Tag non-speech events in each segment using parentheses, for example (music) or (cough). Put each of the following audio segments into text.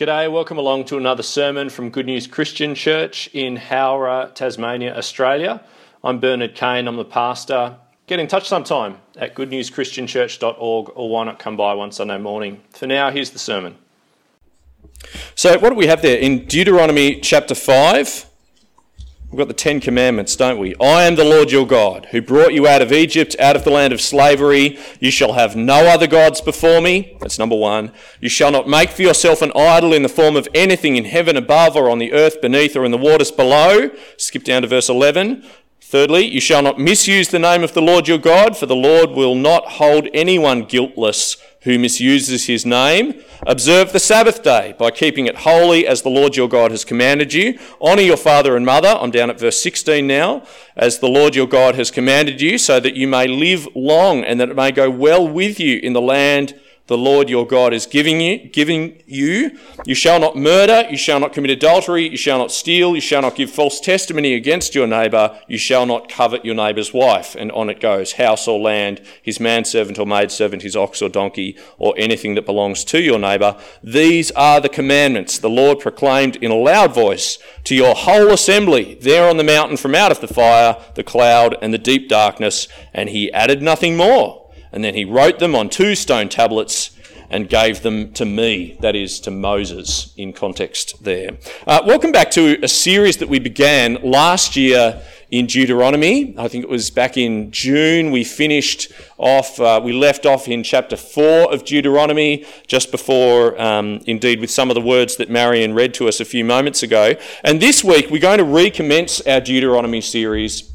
G'day, welcome along to another sermon from Good News Christian Church in Howrah, Tasmania, Australia. I'm Bernard Kane, I'm the pastor. Get in touch sometime at goodnewschristianchurch.org or why not come by one Sunday morning. For now, here's the sermon. So, what do we have there? In Deuteronomy chapter 5, We've got the Ten Commandments, don't we? I am the Lord your God, who brought you out of Egypt, out of the land of slavery. You shall have no other gods before me. That's number one. You shall not make for yourself an idol in the form of anything in heaven above, or on the earth beneath, or in the waters below. Skip down to verse 11. Thirdly, you shall not misuse the name of the Lord your God, for the Lord will not hold anyone guiltless who misuses his name. Observe the Sabbath day by keeping it holy as the Lord your God has commanded you. Honour your father and mother. I'm down at verse 16 now. As the Lord your God has commanded you, so that you may live long and that it may go well with you in the land the Lord your God is giving you, giving you. You shall not murder, you shall not commit adultery, you shall not steal, you shall not give false testimony against your neighbour, you shall not covet your neighbour's wife. And on it goes, house or land, his manservant or maidservant, his ox or donkey, or anything that belongs to your neighbour. These are the commandments the Lord proclaimed in a loud voice to your whole assembly there on the mountain from out of the fire, the cloud, and the deep darkness, and he added nothing more. And then he wrote them on two stone tablets and gave them to me, that is, to Moses, in context there. Uh, welcome back to a series that we began last year in Deuteronomy. I think it was back in June. We finished off, uh, we left off in chapter 4 of Deuteronomy, just before, um, indeed, with some of the words that Marion read to us a few moments ago. And this week, we're going to recommence our Deuteronomy series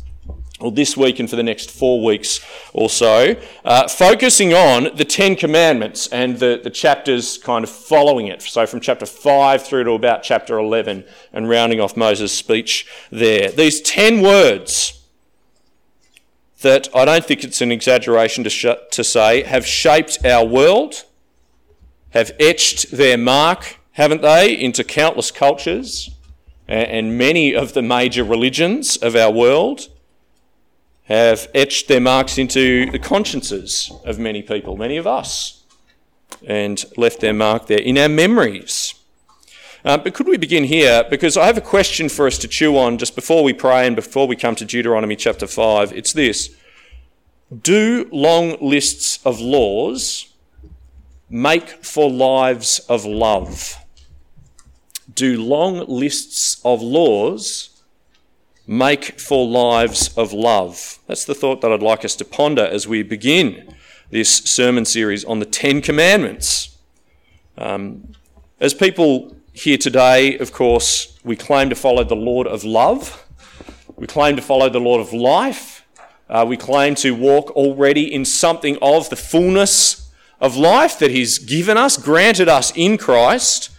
or this week and for the next four weeks or so, uh, focusing on the Ten Commandments and the, the chapters kind of following it. So from chapter 5 through to about chapter 11 and rounding off Moses' speech there. These ten words that I don't think it's an exaggeration to, sh- to say have shaped our world, have etched their mark, haven't they, into countless cultures and many of the major religions of our world have etched their marks into the consciences of many people, many of us, and left their mark there in our memories. Uh, but could we begin here? Because I have a question for us to chew on just before we pray and before we come to Deuteronomy chapter 5. It's this Do long lists of laws make for lives of love? Do long lists of laws make for lives of love. That's the thought that I'd like us to ponder as we begin this sermon series on the Ten Commandments. Um, as people here today, of course, we claim to follow the Lord of love, we claim to follow the Lord of life, uh, we claim to walk already in something of the fullness of life that He's given us, granted us in Christ.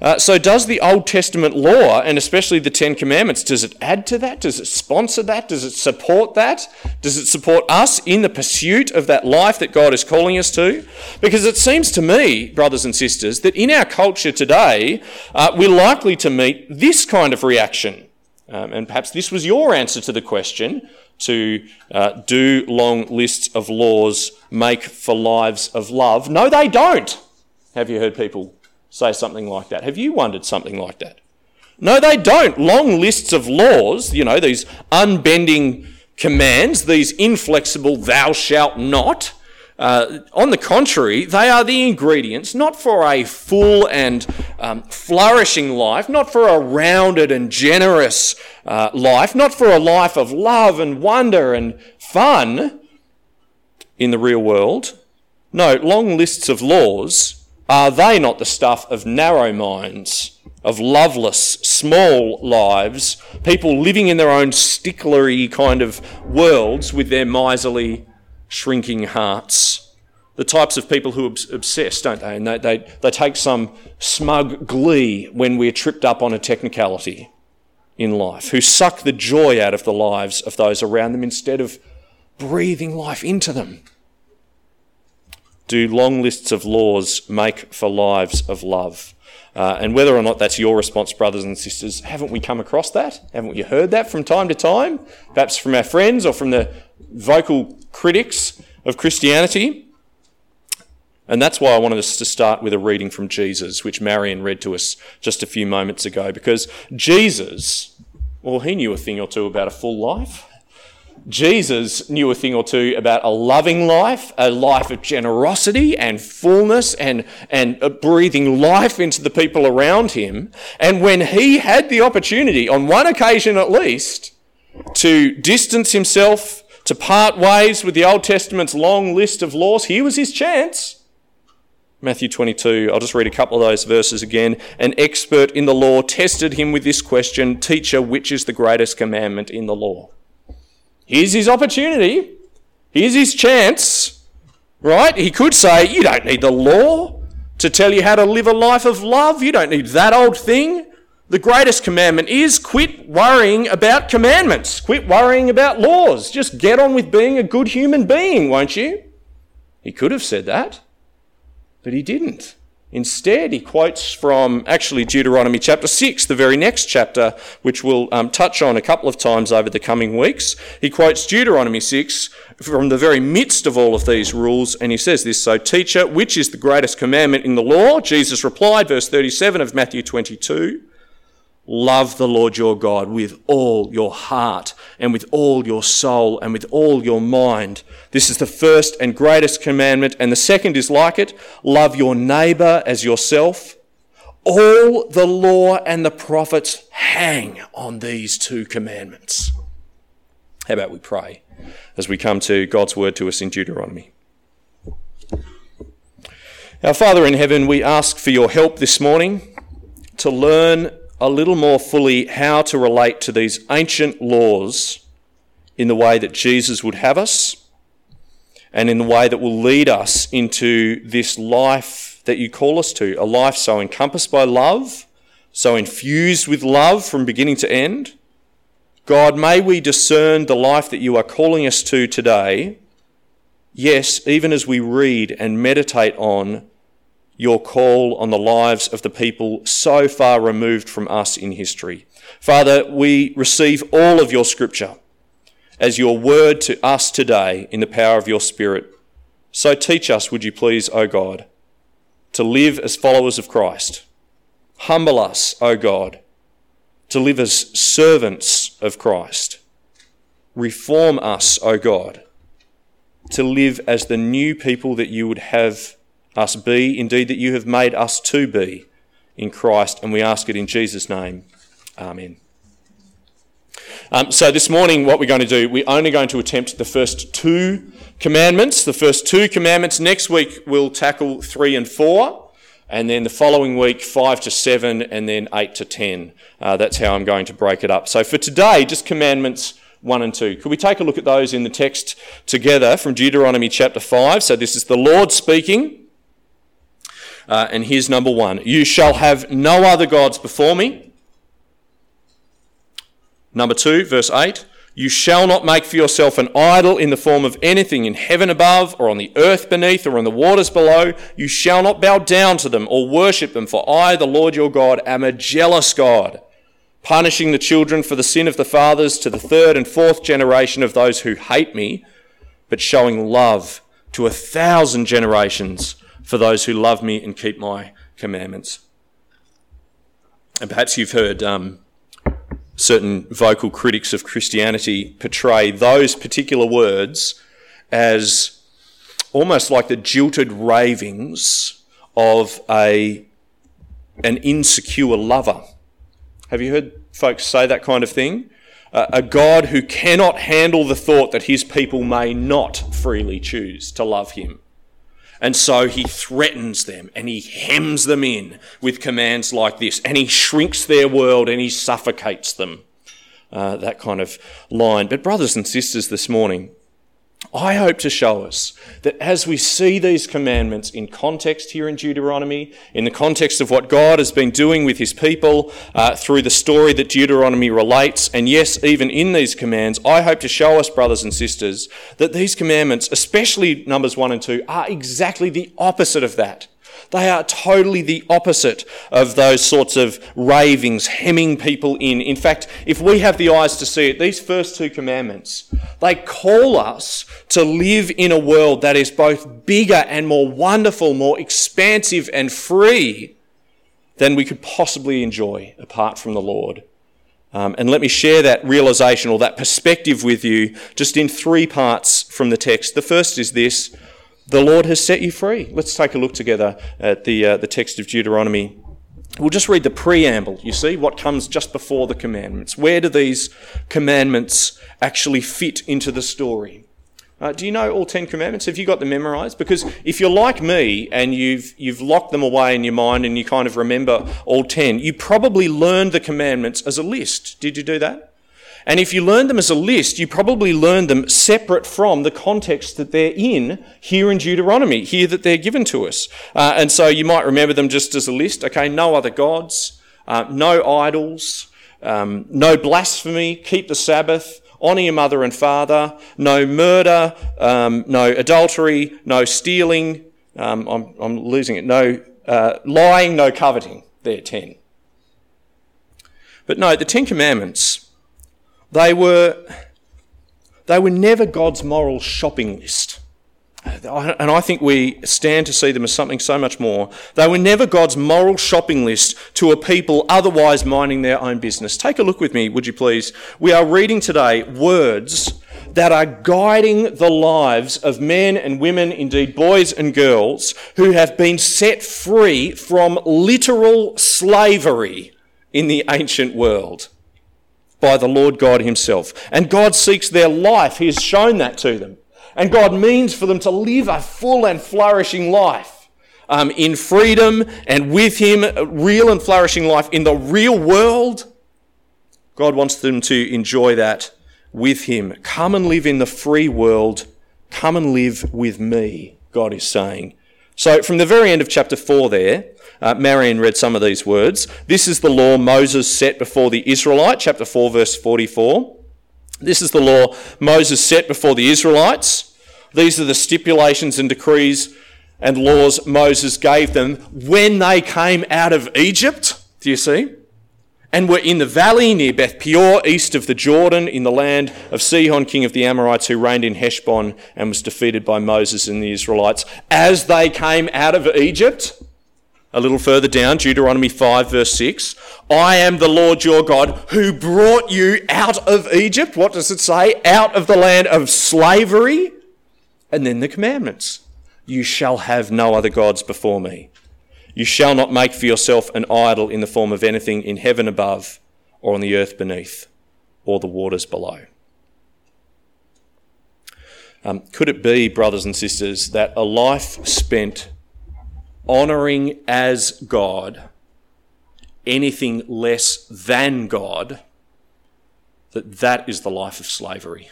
Uh, so, does the Old Testament law, and especially the Ten Commandments, does it add to that? Does it sponsor that? Does it support that? Does it support us in the pursuit of that life that God is calling us to? Because it seems to me, brothers and sisters, that in our culture today, uh, we're likely to meet this kind of reaction. Um, and perhaps this was your answer to the question to uh, do long lists of laws make for lives of love? No, they don't. Have you heard people say something like that? Have you wondered something like that? No, they don't. Long lists of laws, you know, these unbending commands, these inflexible thou shalt not. Uh, on the contrary, they are the ingredients not for a full and um, flourishing life, not for a rounded and generous uh, life, not for a life of love and wonder and fun in the real world. No, long lists of laws are they not the stuff of narrow minds, of loveless, small lives, people living in their own sticklery kind of worlds with their miserly, shrinking hearts? The types of people who obsess, don't they? And they, they, they take some smug glee when we're tripped up on a technicality in life, who suck the joy out of the lives of those around them instead of breathing life into them do long lists of laws make for lives of love? Uh, and whether or not that's your response, brothers and sisters, haven't we come across that? Haven't you heard that from time to time? Perhaps from our friends or from the vocal critics of Christianity? And that's why I wanted us to start with a reading from Jesus, which Marion read to us just a few moments ago, because Jesus, well, he knew a thing or two about a full life. Jesus knew a thing or two about a loving life, a life of generosity and fullness and, and breathing life into the people around him. And when he had the opportunity, on one occasion at least, to distance himself, to part ways with the Old Testament's long list of laws, here was his chance. Matthew 22, I'll just read a couple of those verses again. An expert in the law tested him with this question Teacher, which is the greatest commandment in the law? Here's his opportunity. Here's his chance, right? He could say, You don't need the law to tell you how to live a life of love. You don't need that old thing. The greatest commandment is quit worrying about commandments, quit worrying about laws. Just get on with being a good human being, won't you? He could have said that, but he didn't. Instead, he quotes from actually Deuteronomy chapter 6, the very next chapter, which we'll um, touch on a couple of times over the coming weeks. He quotes Deuteronomy 6 from the very midst of all of these rules, and he says this So, teacher, which is the greatest commandment in the law? Jesus replied, verse 37 of Matthew 22. Love the Lord your God with all your heart and with all your soul and with all your mind. This is the first and greatest commandment. And the second is like it. Love your neighbor as yourself. All the law and the prophets hang on these two commandments. How about we pray as we come to God's word to us in Deuteronomy? Our Father in heaven, we ask for your help this morning to learn a little more fully how to relate to these ancient laws in the way that Jesus would have us and in the way that will lead us into this life that you call us to a life so encompassed by love, so infused with love from beginning to end. God, may we discern the life that you are calling us to today. Yes, even as we read and meditate on your call on the lives of the people so far removed from us in history. Father, we receive all of your scripture as your word to us today in the power of your Spirit. So teach us, would you please, O God, to live as followers of Christ. Humble us, O God, to live as servants of Christ. Reform us, O God, to live as the new people that you would have us be, indeed, that you have made us to be in Christ, and we ask it in Jesus' name. Amen. Um, so, this morning, what we're going to do, we're only going to attempt the first two commandments. The first two commandments. Next week, we'll tackle three and four, and then the following week, five to seven, and then eight to ten. Uh, that's how I'm going to break it up. So, for today, just commandments 1 and 2. Could we take a look at those in the text together from Deuteronomy chapter 5? So, this is the Lord speaking. Uh, and here's number one You shall have no other gods before me. Number two, verse 8 You shall not make for yourself an idol in the form of anything in heaven above, or on the earth beneath, or in the waters below. You shall not bow down to them or worship them, for I, the Lord your God, am a jealous God, punishing the children for the sin of the fathers to the third and fourth generation of those who hate me, but showing love to a thousand generations for those who love me and keep my commandments. And perhaps you've heard um, certain vocal critics of Christianity portray those particular words as almost like the jilted ravings of a, an insecure lover. Have you heard folks say that kind of thing? Uh, a God who cannot handle the thought that his people may not freely choose to love him. And so he threatens them and he hems them in with commands like this, and he shrinks their world and he suffocates them. Uh, that kind of line. But, brothers and sisters, this morning, I hope to show us that as we see these commandments in context here in Deuteronomy, in the context of what God has been doing with his people uh, through the story that Deuteronomy relates, and yes, even in these commands, I hope to show us, brothers and sisters, that these commandments, especially Numbers 1 and 2, are exactly the opposite of that. They are totally the opposite of those sorts of ravings, hemming people in. In fact, if we have the eyes to see it, these first two commandments, they call us to live in a world that is both bigger and more wonderful, more expansive and free than we could possibly enjoy apart from the Lord. Um, and let me share that realization or that perspective with you just in three parts from the text. The first is this the Lord has set you free. Let's take a look together at the, uh, the text of Deuteronomy. We'll just read the preamble, you see, what comes just before the commandments. Where do these commandments actually fit into the story? Uh, do you know all Ten Commandments? Have you got them memorized? Because if you're like me and you've, you've locked them away in your mind and you kind of remember all ten, you probably learned the commandments as a list. Did you do that? And if you learned them as a list, you probably learned them separate from the context that they're in here in Deuteronomy, here that they're given to us. Uh, and so you might remember them just as a list. Okay, no other gods, uh, no idols, um, no blasphemy, keep the Sabbath, honour your mother and father, no murder, um, no adultery, no stealing. Um, I'm, I'm, losing it. No uh, lying, no coveting. There, ten. But no, the Ten Commandments they were, they were never God's moral shopping list. And I think we stand to see them as something so much more. They were never God's moral shopping list to a people otherwise minding their own business. Take a look with me, would you please? We are reading today words that are guiding the lives of men and women, indeed boys and girls, who have been set free from literal slavery in the ancient world by the Lord God Himself. And God seeks their life. He has shown that to them. And God means for them to live a full and flourishing life um, in freedom and with Him, a real and flourishing life in the real world. God wants them to enjoy that with Him. Come and live in the free world. Come and live with me, God is saying. So, from the very end of chapter 4 there, uh, Marion read some of these words. This is the law Moses set before the Israelite, chapter 4, verse 44. This is the law Moses set before the Israelites. These are the stipulations and decrees and laws Moses gave them when they came out of Egypt. Do you see? And were in the valley near Beth Peor, east of the Jordan, in the land of Sihon, king of the Amorites, who reigned in Heshbon and was defeated by Moses and the Israelites as they came out of Egypt a little further down, Deuteronomy 5, verse 6. I am the Lord your God who brought you out of Egypt. What does it say? Out of the land of slavery. And then the commandments. You shall have no other gods before me. You shall not make for yourself an idol in the form of anything in heaven above, or on the earth beneath, or the waters below. Um, could it be, brothers and sisters, that a life spent honouring as God anything less than God, that that is the life of slavery.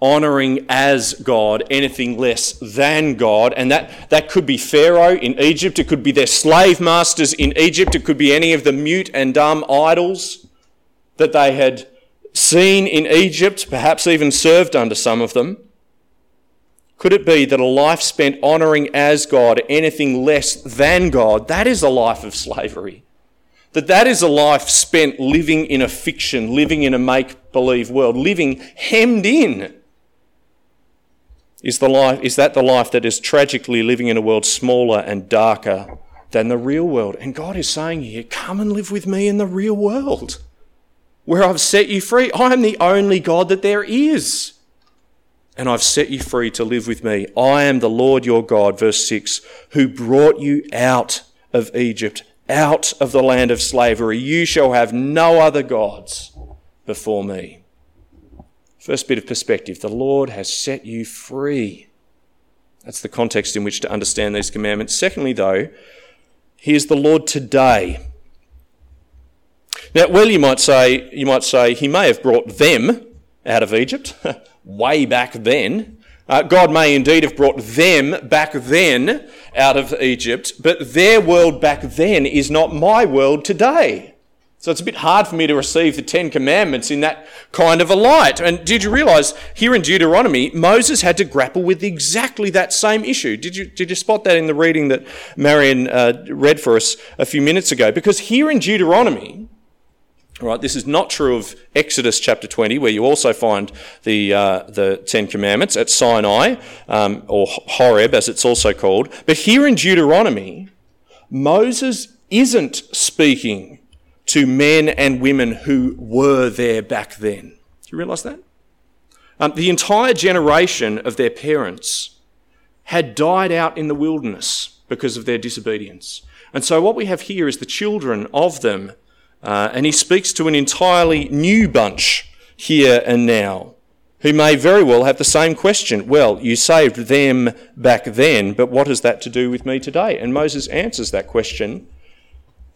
Honouring as God anything less than God, and that, that could be Pharaoh in Egypt, it could be their slave masters in Egypt, it could be any of the mute and dumb idols that they had seen in Egypt, perhaps even served under some of them. Could it be that a life spent honouring as God anything less than God, that is a life of slavery? That that is a life spent living in a fiction, living in a make-believe world, living hemmed in. Is, the life, is that the life that is tragically living in a world smaller and darker than the real world? And God is saying here, come and live with me in the real world where I've set you free. I am the only God that there is and I've set you free to live with me. I am the Lord your God, verse 6, who brought you out of Egypt, out of the land of slavery. You shall have no other gods before me. First bit of perspective the Lord has set you free. That's the context in which to understand these commandments. Secondly, though, He is the Lord today. Now, well, you might say, you might say, He may have brought them out of Egypt. (laughs) way back then. Uh, God may indeed have brought them back then out of Egypt, but their world back then is not my world today. So it's a bit hard for me to receive the Ten Commandments in that kind of a light. And did you realize here in Deuteronomy, Moses had to grapple with exactly that same issue? Did you, did you spot that in the reading that Marion uh, read for us a few minutes ago? Because here in Deuteronomy, right, this is not true of Exodus chapter 20, where you also find the, uh, the Ten Commandments at Sinai, um, or Horeb as it's also called. But here in Deuteronomy, Moses isn't speaking to men and women who were there back then. Do you realise that? Um, the entire generation of their parents had died out in the wilderness because of their disobedience. And so what we have here is the children of them, uh, and he speaks to an entirely new bunch here and now who may very well have the same question. Well, you saved them back then, but what has that to do with me today? And Moses answers that question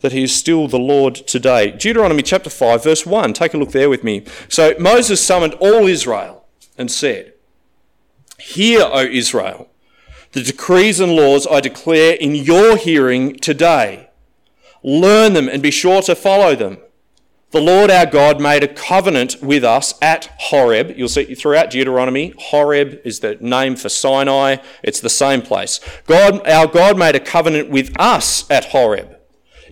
that he is still the Lord today. Deuteronomy chapter 5, verse 1. Take a look there with me. So Moses summoned all Israel and said, Hear, O Israel, the decrees and laws I declare in your hearing today. Learn them and be sure to follow them. The Lord our God made a covenant with us at Horeb. You'll see throughout Deuteronomy, Horeb is the name for Sinai. It's the same place. God, our God made a covenant with us at Horeb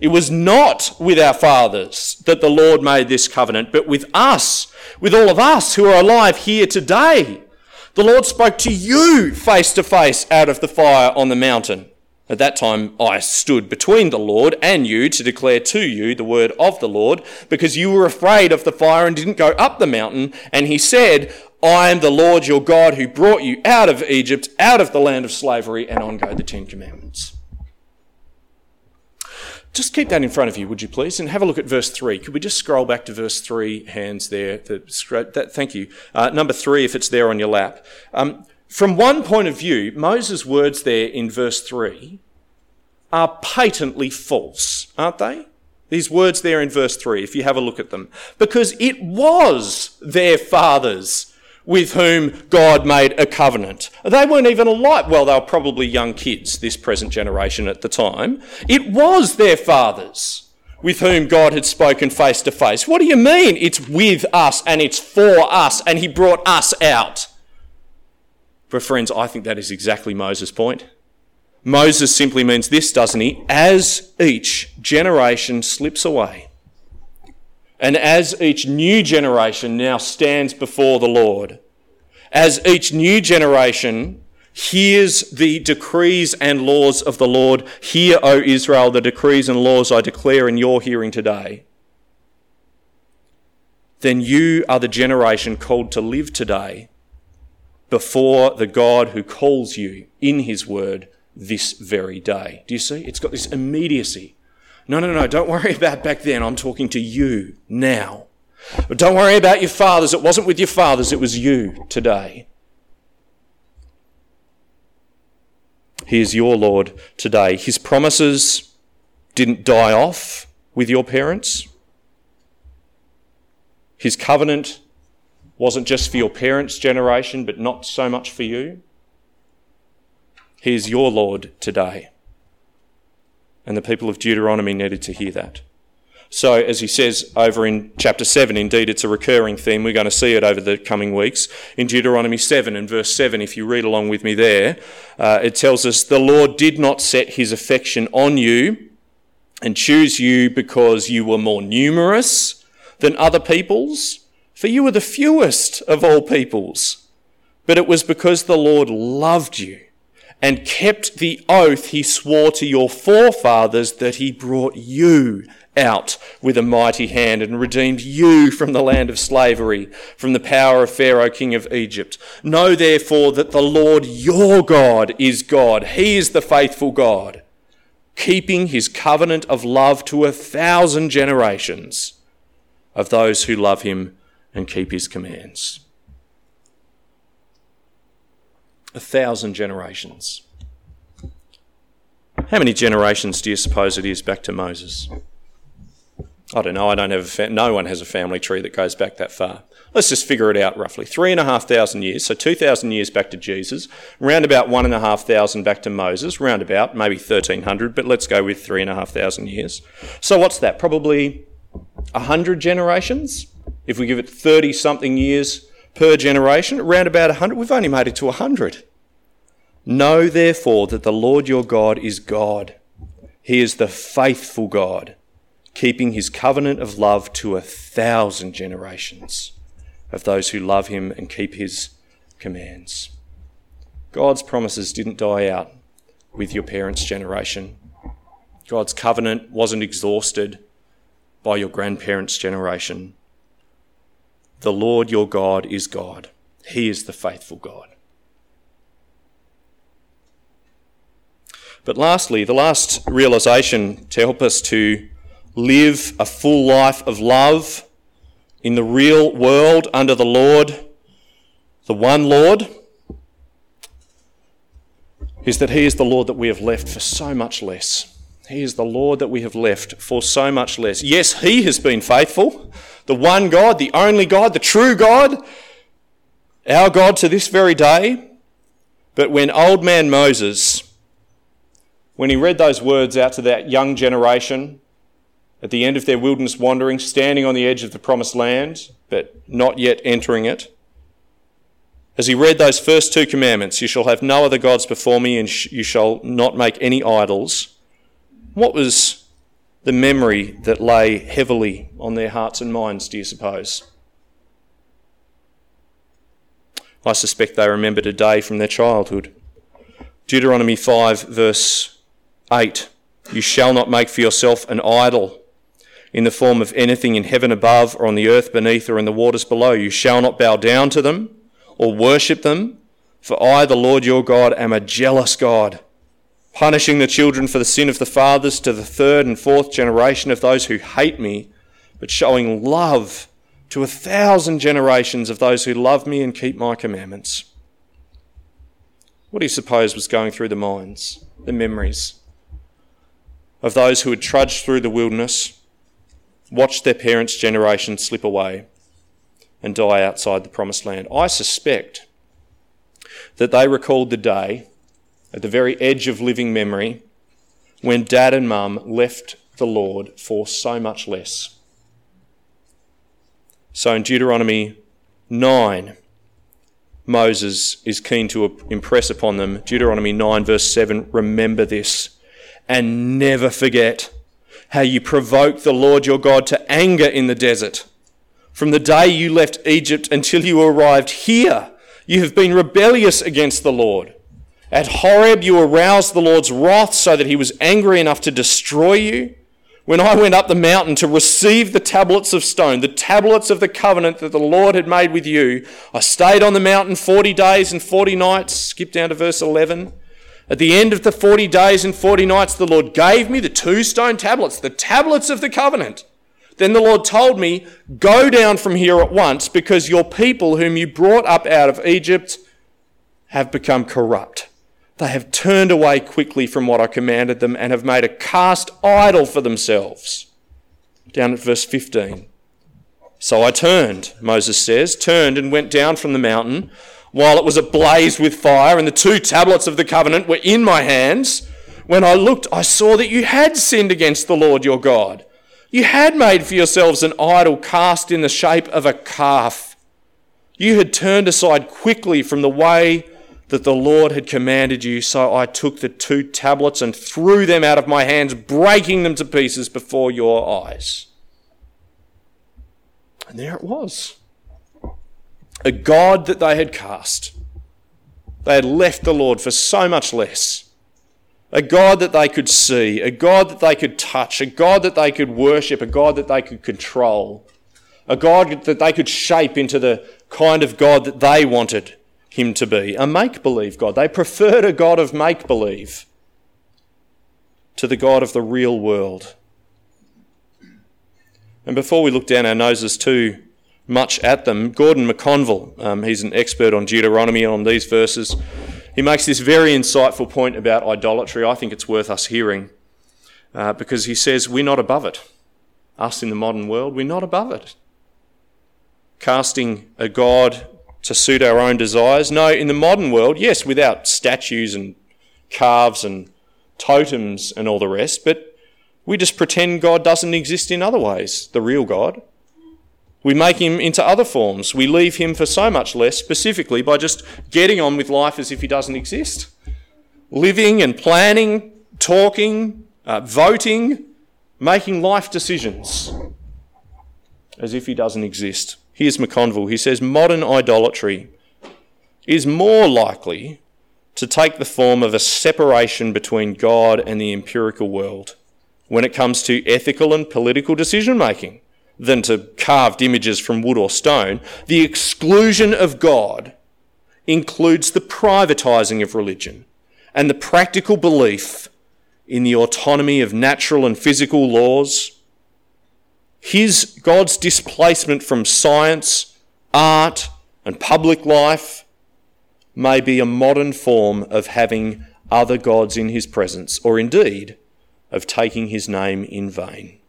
it was not with our fathers that the Lord made this covenant, but with us, with all of us who are alive here today. The Lord spoke to you face to face out of the fire on the mountain. At that time, I stood between the Lord and you to declare to you the word of the Lord, because you were afraid of the fire and didn't go up the mountain. And he said, I am the Lord your God who brought you out of Egypt, out of the land of slavery, and on go the Ten Commandments. Just keep that in front of you, would you please? And have a look at verse 3. Could we just scroll back to verse 3, hands there? The, that, thank you. Uh, number 3, if it's there on your lap. Um, from one point of view, Moses' words there in verse 3 are patently false, aren't they? These words there in verse 3, if you have a look at them. Because it was their fathers with whom God made a covenant. They weren't even alive. Well, they were probably young kids, this present generation at the time. It was their fathers with whom God had spoken face to face. What do you mean? It's with us and it's for us and he brought us out. But friends, I think that is exactly Moses' point. Moses simply means this, doesn't he? As each generation slips away, and as each new generation now stands before the Lord, as each new generation hears the decrees and laws of the Lord, hear, O Israel, the decrees and laws I declare in your hearing today, then you are the generation called to live today before the God who calls you in his word this very day. Do you see? It's got this immediacy. No, no, no, don't worry (laughs) about back then. I'm talking to you now. But don't worry about your fathers. It wasn't with your fathers, it was you today. He is your Lord today. His promises didn't die off with your parents. His covenant wasn't just for your parents' generation, but not so much for you. He is your Lord today. And the people of Deuteronomy needed to hear that. So, as he says over in chapter 7, indeed it's a recurring theme. We're going to see it over the coming weeks. In Deuteronomy 7 and verse 7, if you read along with me there, uh, it tells us, The Lord did not set his affection on you and choose you because you were more numerous than other peoples, for you were the fewest of all peoples. But it was because the Lord loved you and kept the oath he swore to your forefathers that he brought you out with a mighty hand and redeemed you from the land of slavery, from the power of Pharaoh, king of Egypt. Know therefore that the Lord your God is God. He is the faithful God, keeping his covenant of love to a thousand generations of those who love him and keep his commands. A thousand generations. How many generations do you suppose it is back to Moses? I don't know. I don't have a fa- no one has a family tree that goes back that far. Let's just figure it out roughly. Three and a half thousand years, so two thousand years back to Jesus, round about one and a half thousand back to Moses, round about maybe thirteen hundred, but let's go with three and a half thousand years. So what's that? Probably a 100 generations. If we give it 30 something years per generation, around about 100, we've only made it to 100. Know therefore that the Lord your God is God. He is the faithful God, keeping his covenant of love to a thousand generations of those who love him and keep his commands. God's promises didn't die out with your parents' generation. God's covenant wasn't exhausted by your grandparents' generation. The Lord your God is God. He is the faithful God. But lastly, the last realization to help us to live a full life of love in the real world under the Lord, the one Lord, is that He is the Lord that we have left for so much less. He is the Lord that we have left for so much less. Yes, He has been faithful, the one God, the only God, the true God, our God to this very day. But when old man Moses, when he read those words out to that young generation at the end of their wilderness wandering, standing on the edge of the promised land, but not yet entering it, as he read those first two commandments, you shall have no other gods before me, and you shall not make any idols. What was the memory that lay heavily on their hearts and minds, do you suppose? I suspect they remembered a day from their childhood. Deuteronomy 5, verse 8 You shall not make for yourself an idol in the form of anything in heaven above, or on the earth beneath, or in the waters below. You shall not bow down to them or worship them, for I, the Lord your God, am a jealous God, punishing the children for the sin of the fathers to the third and fourth generation of those who hate me, but showing love to a thousand generations of those who love me and keep my commandments. What do you suppose was going through the minds, the memories of those who had trudged through the wilderness? watched their parents' generation slip away and die outside the promised land. I suspect that they recalled the day at the very edge of living memory when dad and mum left the Lord for so much less. So in Deuteronomy 9, Moses is keen to impress upon them. Deuteronomy 9, verse 7 remember this and never forget how you provoked the Lord your God to anger in the desert. From the day you left Egypt until you arrived here, you have been rebellious against the Lord. At Horeb, you aroused the Lord's wrath so that he was angry enough to destroy you. When I went up the mountain to receive the tablets of stone, the tablets of the covenant that the Lord had made with you, I stayed on the mountain 40 days and 40 nights. Skip down to verse 11. At the end of the 40 days and 40 nights, the Lord gave me the two stone tablets, the tablets of the covenant. Then the Lord told me, Go down from here at once, because your people, whom you brought up out of Egypt, have become corrupt. They have turned away quickly from what I commanded them and have made a cast idol for themselves. Down at verse 15. So I turned, Moses says, turned and went down from the mountain while it was ablaze with fire, and the two tablets of the covenant were in my hands. When I looked, I saw that you had sinned against the Lord your God. You had made for yourselves an idol cast in the shape of a calf. You had turned aside quickly from the way that the Lord had commanded you, so I took the two tablets and threw them out of my hands, breaking them to pieces before your eyes. And there it was a God that they had cast. They had left the Lord for so much less. A God that they could see, a God that they could touch, a God that they could worship, a God that they could control, a God that they could shape into the kind of God that they wanted him to be. A make believe God. They preferred a God of make believe to the God of the real world. And before we look down our noses too much at them. Gordon McConville, um, he's an expert on Deuteronomy and on these verses. He makes this very insightful point about idolatry. I think it's worth us hearing uh, because he says we're not above it. Us in the modern world, we're not above it. Casting a God to suit our own desires. No, in the modern world, yes, without statues and calves and totems and all the rest, but We just pretend God doesn't exist in other ways, the real God. We make him into other forms. We leave him for so much less, specifically by just getting on with life as if he doesn't exist. Living and planning, talking, uh, voting, making life decisions as if he doesn't exist. Here's McConville. He says modern idolatry is more likely to take the form of a separation between God and the empirical world when it comes to ethical and political decision making than to carved images from wood or stone. The exclusion of God includes the privatising of religion and the practical belief in the autonomy of natural and physical laws. His God's displacement from science, art, and public life may be a modern form of having other gods in his presence, or indeed of taking his name in vain.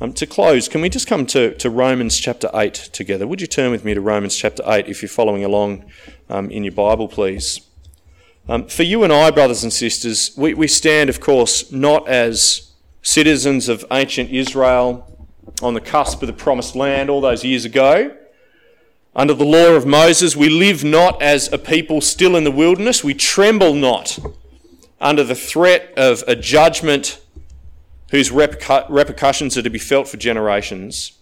Um, to close, can we just come to, to Romans chapter 8 together? Would you turn with me to Romans chapter 8 if you're following along um, in your Bible, please? Um, for you and I, brothers and sisters, we, we stand, of course, not as citizens of ancient Israel on the cusp of the promised land all those years ago. Under the law of Moses, we live not as a people still in the wilderness. We tremble not under the threat of a judgment whose repercussions are to be felt for generations.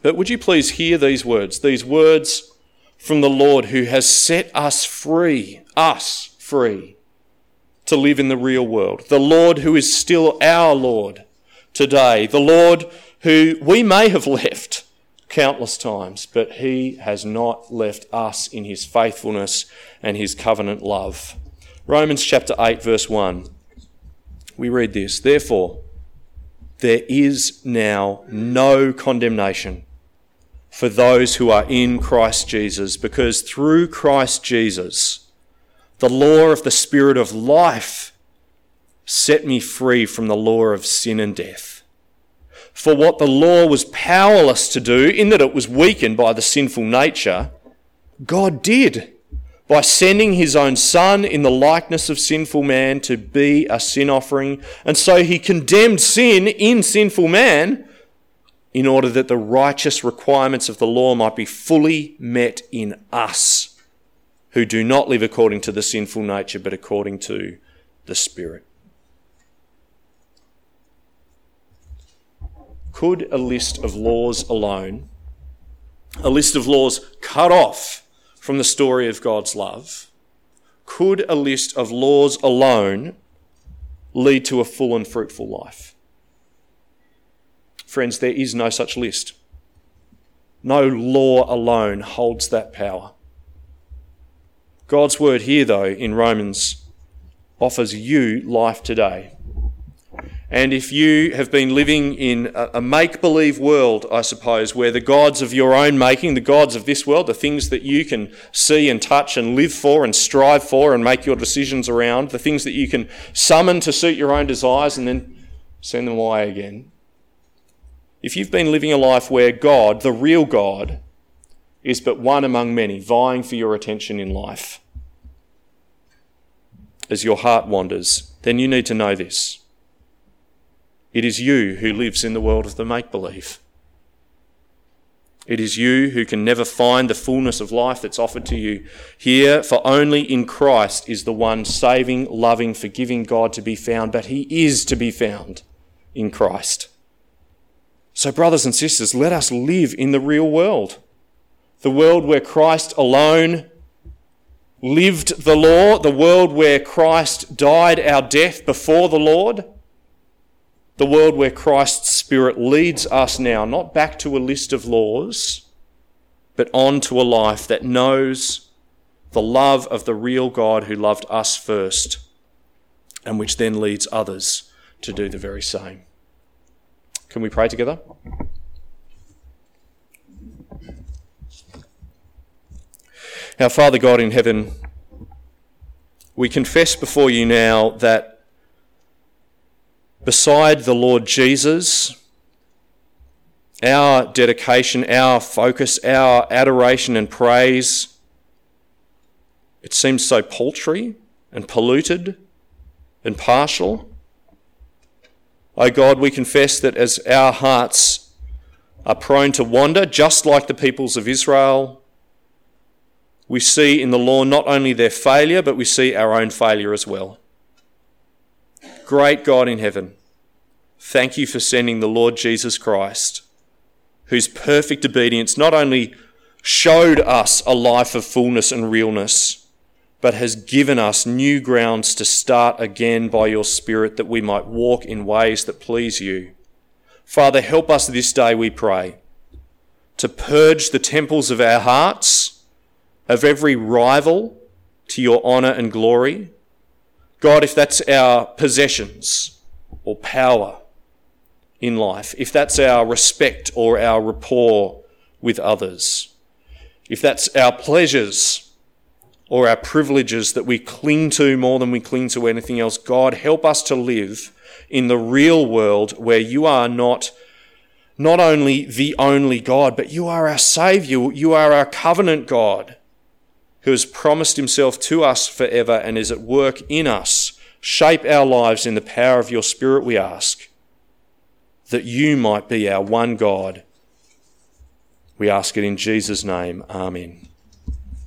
But would you please hear these words, these words from the Lord who has set us free, us free, to live in the real world. The Lord who is still our Lord today. The Lord who we may have (laughs) left countless times, but he has not left us in his faithfulness and his covenant love. Romans chapter 8, verse 1 we read this Therefore, there is now no condemnation for those who are in Christ Jesus, because through Christ Jesus, the law of the Spirit of life set me free from the law of sin and death. For what the law was powerless to do, in that it was weakened by the sinful nature, God did by sending his own Son in the likeness of sinful man to be a sin offering. And so he condemned sin in sinful man in order that the righteous requirements of the law might be fully met in us who do not live according to the sinful nature but according to the Spirit. Could a list of laws alone, a list of laws cut off from the story of God's love, could a list of laws alone lead to a full and fruitful life? Friends, there is no such list. No law alone holds that power. God's word here, though, in Romans, offers you life today. And if you have been living in a, make believe world, I suppose, where the gods of your own making, the gods of this world, the things that you can see and touch and live for and strive for and make your decisions around, the things that you can summon to suit your own desires and then send them away again. If you've been living a life where God, the real God, is but one among many, vying for your attention in life, as your heart wanders, then you need to know this. It is you who lives in the world of the make believe. It is you who can never find the fullness of life that's offered to you here, for only in Christ is the one saving, loving, forgiving God to be found, but He is to be found in Christ. So, brothers and sisters, let us live in the real world. The world where Christ alone lived the law, the world where Christ died our death before the Lord the world where Christ's Spirit leads us now, not back to a list of laws, but on to a life that knows the love of the real God who loved us first, and which then leads others to do the very same. Can we pray together? Our Father God in heaven, we confess before you now that beside the Lord Jesus, our dedication, our focus, our adoration and praise, it seems so paltry and polluted and partial. O God, we confess that as our hearts are prone to wander, just like the peoples of Israel, we see in the law not only their failure, but we see our own failure as well. Great God in heaven, thank you for sending the Lord Jesus Christ, whose perfect obedience not only showed us a life of fullness and realness, but has given us new grounds to start again by your Spirit that we might walk in ways that please you. Father, help us this day, we pray, to purge the temples of our hearts of every rival to your honour and glory. God, if that's our possessions or power in life, if that's our respect or our rapport with others, if that's our pleasures or our privileges that we cling to more than we cling to anything else, God, help us to live in the real world where you are not not only the only God, but you are our Saviour. You are our covenant God who has promised himself to us forever and is at work in us. Shape our lives in the power of your Spirit, we ask, that you might be our one God. We ask it in Jesus' name. Amen.